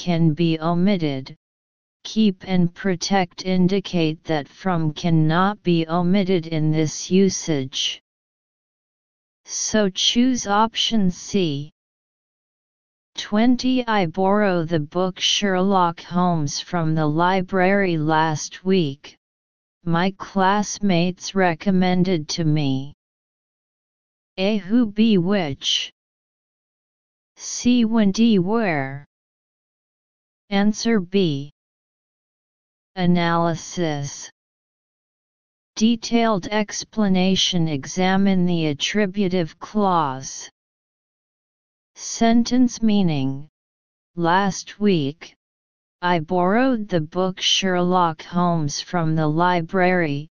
can be omitted, keep and protect indicate that from cannot be omitted in this usage. So choose option C. 20 I borrow the book Sherlock Holmes from the library last week. My classmates recommended to me. A who be which? C when D where? Answer B. Analysis Detailed explanation Examine the attributive clause. Sentence meaning Last week, I borrowed the book Sherlock Holmes from the library,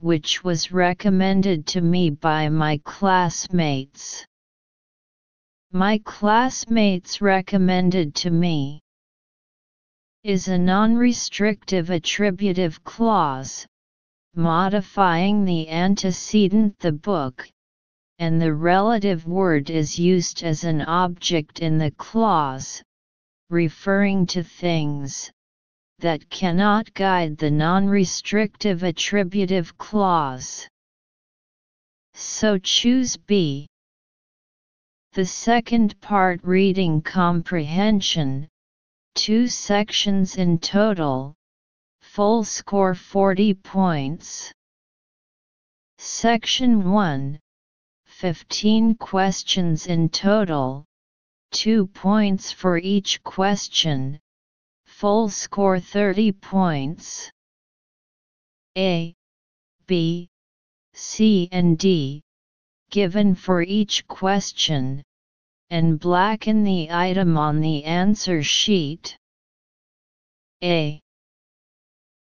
which was recommended to me by my classmates. My classmates recommended to me is a non-restrictive attributive clause, modifying the antecedent the book, and the relative word is used as an object in the clause, referring to things that cannot guide the non-restrictive attributive clause. So choose B. The second part reading comprehension, two sections in total, Full score 40 points. Section 1 15 questions in total, 2 points for each question, full score 30 points. A, B, C and D, given for each question, and blacken the item on the answer sheet. A.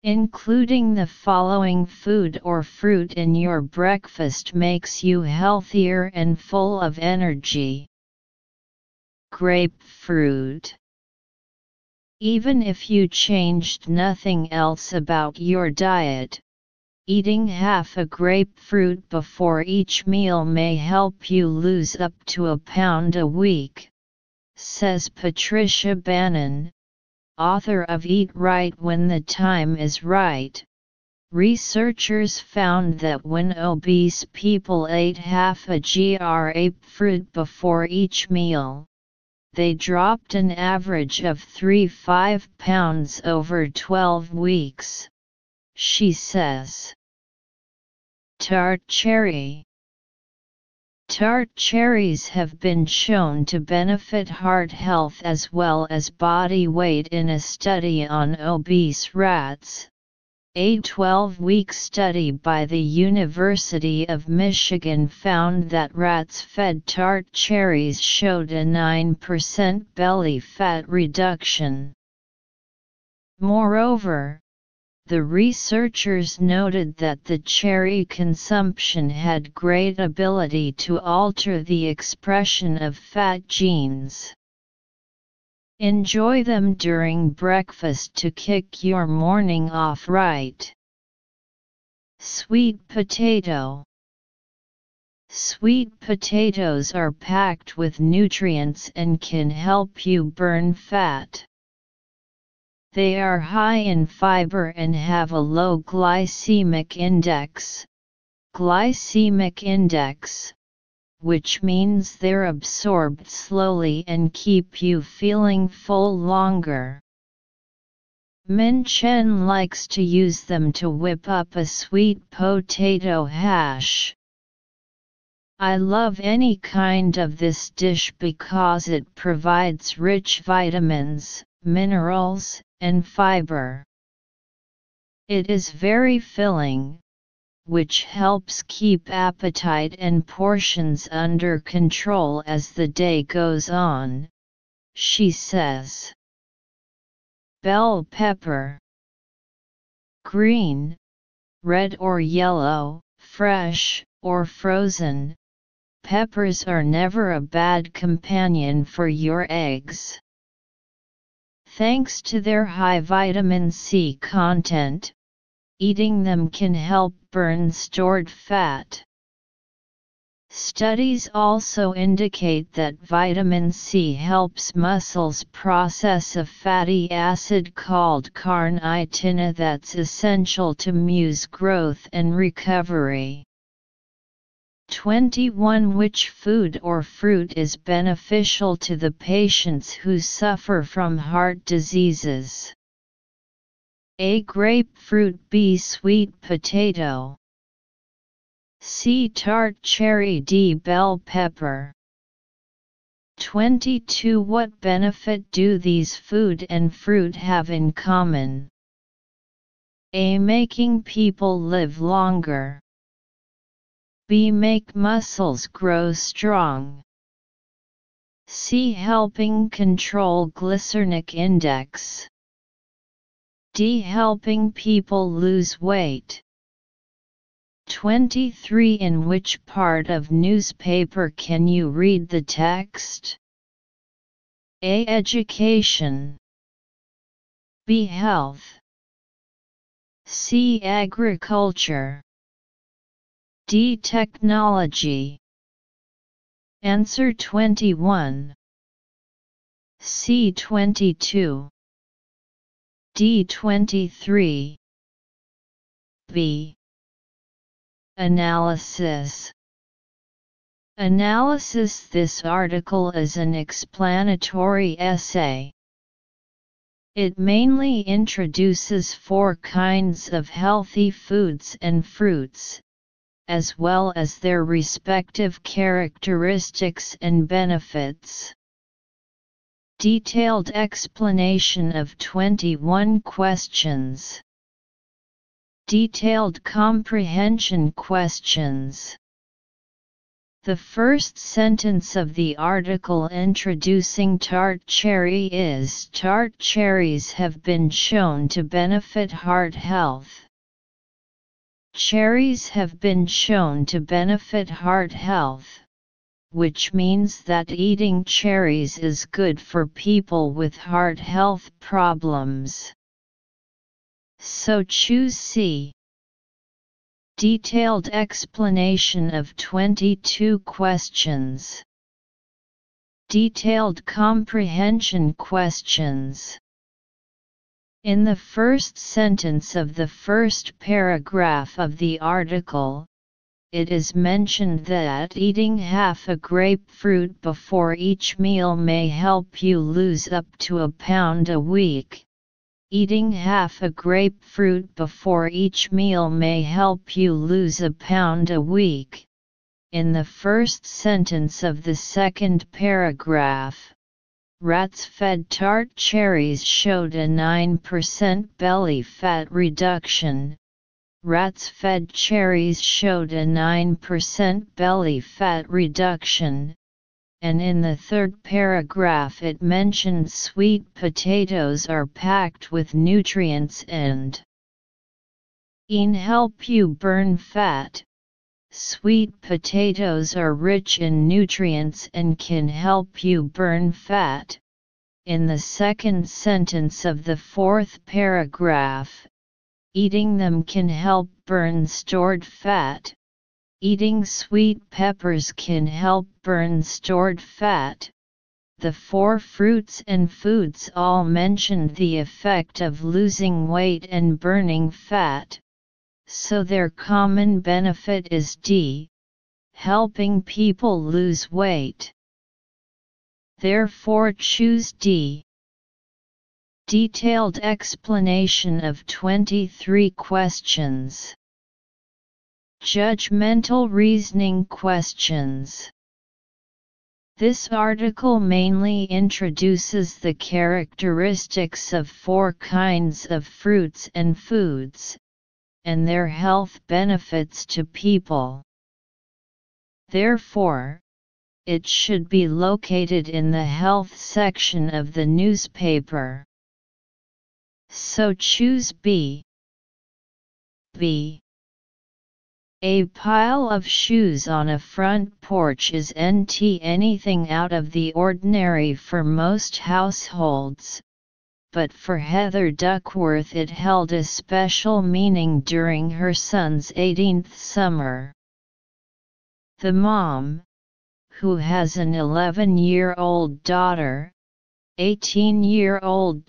Including the following food or fruit in your breakfast makes you healthier and full of energy. Grapefruit. Even if you changed nothing else about your diet, eating half a grapefruit before each meal may help you lose up to a pound a week, says Patricia Bannon, author of Eat Right When the Time is Right, researchers found that when obese people ate half a grapefruit before each meal, they dropped an average of 3-5 pounds over 12 weeks, she says. Tart cherry Tart cherries have been shown to benefit heart health as well as body weight in a study on obese rats. A 12-week study by the University of Michigan found that rats fed tart cherries showed a 9% belly fat reduction. Moreover, the researchers noted that the cherry consumption had great ability to alter the expression of fat genes. Enjoy them during breakfast to kick your morning off right. Sweet potato Sweet potatoes are packed with nutrients and can help you burn fat. They are high in fiber and have a low glycemic index. Glycemic index, which means they're absorbed slowly and keep you feeling full longer. Min Chen likes to use them to whip up a sweet potato hash. I love any kind of this dish because it provides rich vitamins, minerals, and fiber. It is very filling, which helps keep appetite and portions under control as the day goes on, she says. Bell pepper Green, red or yellow, fresh, or frozen, peppers are never a bad companion for your eggs. Thanks to their high vitamin C content, eating them can help burn stored fat. Studies also indicate that vitamin C helps muscles process a fatty acid called carnitine that's essential to muse growth and recovery. 21 Which food or fruit is beneficial to the patients who suffer from heart diseases? A. Grapefruit B. Sweet potato C. Tart cherry D. Bell pepper 22 What benefit do these food and fruit have in common? A. Making people live longer. B. Make muscles grow strong. C. Helping control glycemic index. D. Helping people lose weight. 23 In which part of newspaper can you read the text? A. Education B. Health C. Agriculture D. Technology Answer 21 C. 22 D. 23 B. Analysis Analysis This article is an explanatory essay. It mainly introduces four kinds of healthy foods and fruits, as well as their respective characteristics and benefits. Detailed explanation of 21 questions. Detailed comprehension questions. The first sentence of the article introducing tart cherry is Tart cherries have been shown to benefit heart health. Cherries have been shown to benefit heart health, which means that eating cherries is good for people with heart health problems. So choose C. Detailed explanation of 22 questions. Detailed comprehension questions. In the first sentence of the first paragraph of the article, it is mentioned that eating half a grapefruit before each meal may help you lose up to a pound a week. Eating half a grapefruit before each meal may help you lose a pound a week. In the first sentence of the second paragraph, rats fed tart cherries showed a 9% belly fat reduction. Rats fed cherries showed a 9% belly fat reduction, and in the third paragraph it mentioned sweet potatoes are packed with nutrients and in help you burn fat. Sweet potatoes are rich in nutrients and can help you burn fat. In the second sentence of the fourth paragraph, eating them can help burn stored fat. Eating sweet peppers can help burn stored fat. The four fruits and foods all mentioned the effect of losing weight and burning fat, so their common benefit is D. Helping people lose weight. Therefore choose D. Detailed explanation of 23 questions. Judgmental reasoning questions. This article mainly introduces the characteristics of four kinds of fruits and foods, and their health benefits to people. Therefore, it should be located in the health section of the newspaper. So choose B. B. A pile of shoes on a front porch is nt anything out of the ordinary for most households, but for Heather Duckworth it held a special meaning during her son's 18th summer. The mom, who has an 11 year old daughter, 18 year old